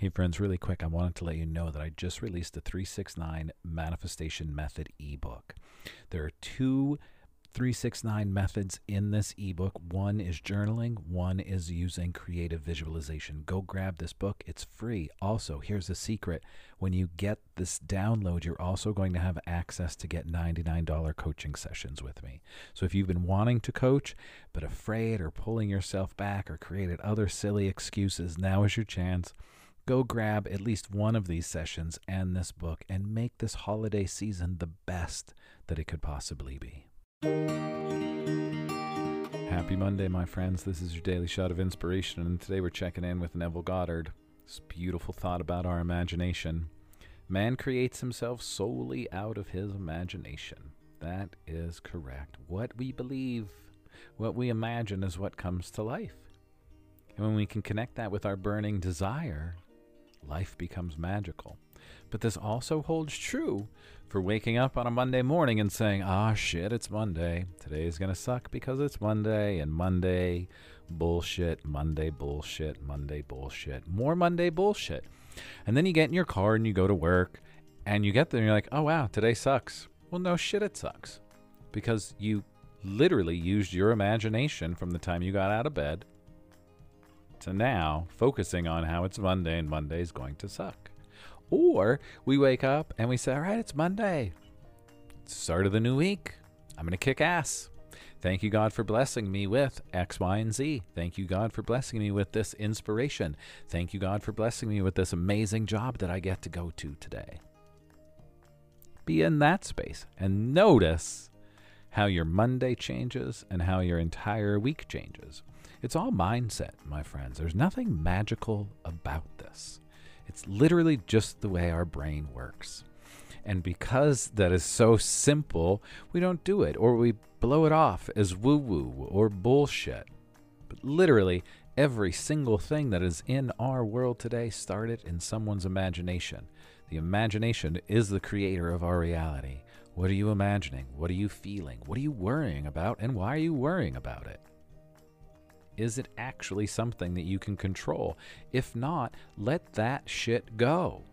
Hey, friends, really quick, I wanted to let you know that I just released the 369 Manifestation Method ebook. There are two 369 methods in this ebook. One is journaling, one is using creative visualization. Go grab this book, it's free. Also, here's a secret when you get this download, you're also going to have access to get $99 coaching sessions with me. So if you've been wanting to coach, but afraid or pulling yourself back or created other silly excuses, now is your chance go grab at least one of these sessions and this book and make this holiday season the best that it could possibly be. Happy Monday, my friends. This is your daily shot of inspiration, and today we're checking in with Neville Goddard. This beautiful thought about our imagination. Man creates himself solely out of his imagination. That is correct. What we believe, what we imagine, is what comes to life. And when we can connect that with our burning desire, life becomes magical. But this also holds true for waking up on a Monday morning and saying, ah, shit, it's Monday. Today's going to suck because it's Monday, and Monday bullshit, Monday bullshit, Monday bullshit, more Monday bullshit. And then you get in your car and you go to work, and you get there and you're like, oh, wow, today sucks. Well, no shit, it sucks. Because you literally used your imagination from the time you got out of bed to now focusing on how it's Monday and Monday is going to suck. Or we wake up and we say, all right, it's Monday. Start of the new week. I'm going to kick ass. Thank you, God, for blessing me with X, Y, and Z. Thank you, God, for blessing me with this inspiration. Thank you, God, for blessing me with this amazing job that I get to go to today. Be in that space and notice how your Monday changes and how your entire week changes. It's all mindset, my friends. There's nothing magical about this. It's literally just the way our brain works. And because that is so simple, we don't do it or we blow it off as woo woo or bullshit. But literally, every single thing that is in our world today started in someone's imagination. The imagination is the creator of our reality. What are you imagining? What are you feeling? What are you worrying about? And why are you worrying about it? Is it actually something that you can control? If not, let that shit go.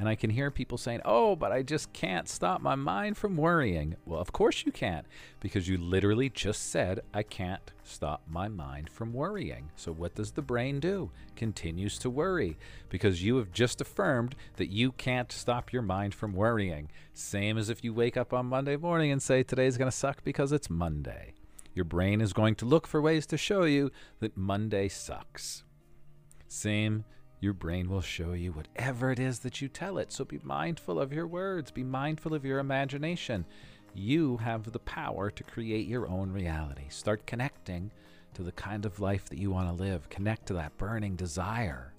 And I can hear people saying, oh, but I just can't stop my mind from worrying. Well, of course you can't, because you literally just said, I can't stop my mind from worrying. So what does the brain do? Continues to worry, because you have just affirmed that you can't stop your mind from worrying. Same as if you wake up on Monday morning and say, today's going to suck because it's Monday. Your brain is going to look for ways to show you that Monday sucks. Same, your brain will show you whatever it is that you tell it. So be mindful of your words, be mindful of your imagination. You have the power to create your own reality. Start connecting to the kind of life that you want to live, connect to that burning desire,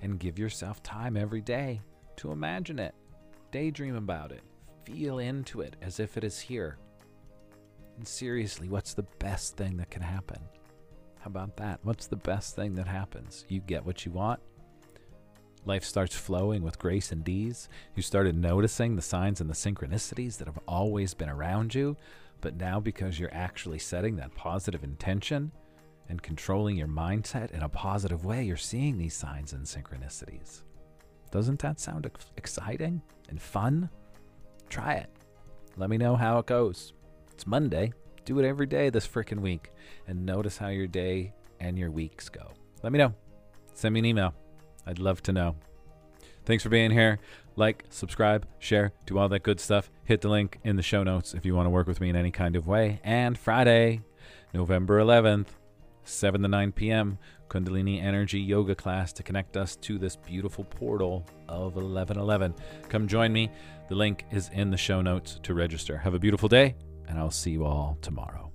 and give yourself time every day to imagine it, daydream about it, feel into it as if it is here. And seriously, what's the best thing that can happen? How about that? What's the best thing that happens? You get what you want. Life starts flowing with grace and ease. You started noticing the signs and the synchronicities that have always been around you, but now because you're actually setting that positive intention and controlling your mindset in a positive way, you're seeing these signs and synchronicities. Doesn't that sound exciting and fun? Try it. Let me know how it goes. It's Monday. Do it every day this freaking week and notice how your day and your weeks go. Let me know. Send me an email. I'd love to know. Thanks for being here. Like, subscribe, share, do all that good stuff. Hit the link in the show notes if you want to work with me in any kind of way. And Friday, November 11th, 7 to 9 p.m., Kundalini Energy Yoga class to connect us to this beautiful portal of 1111. Come join me. The link is in the show notes to register. Have a beautiful day and I'll see you all tomorrow.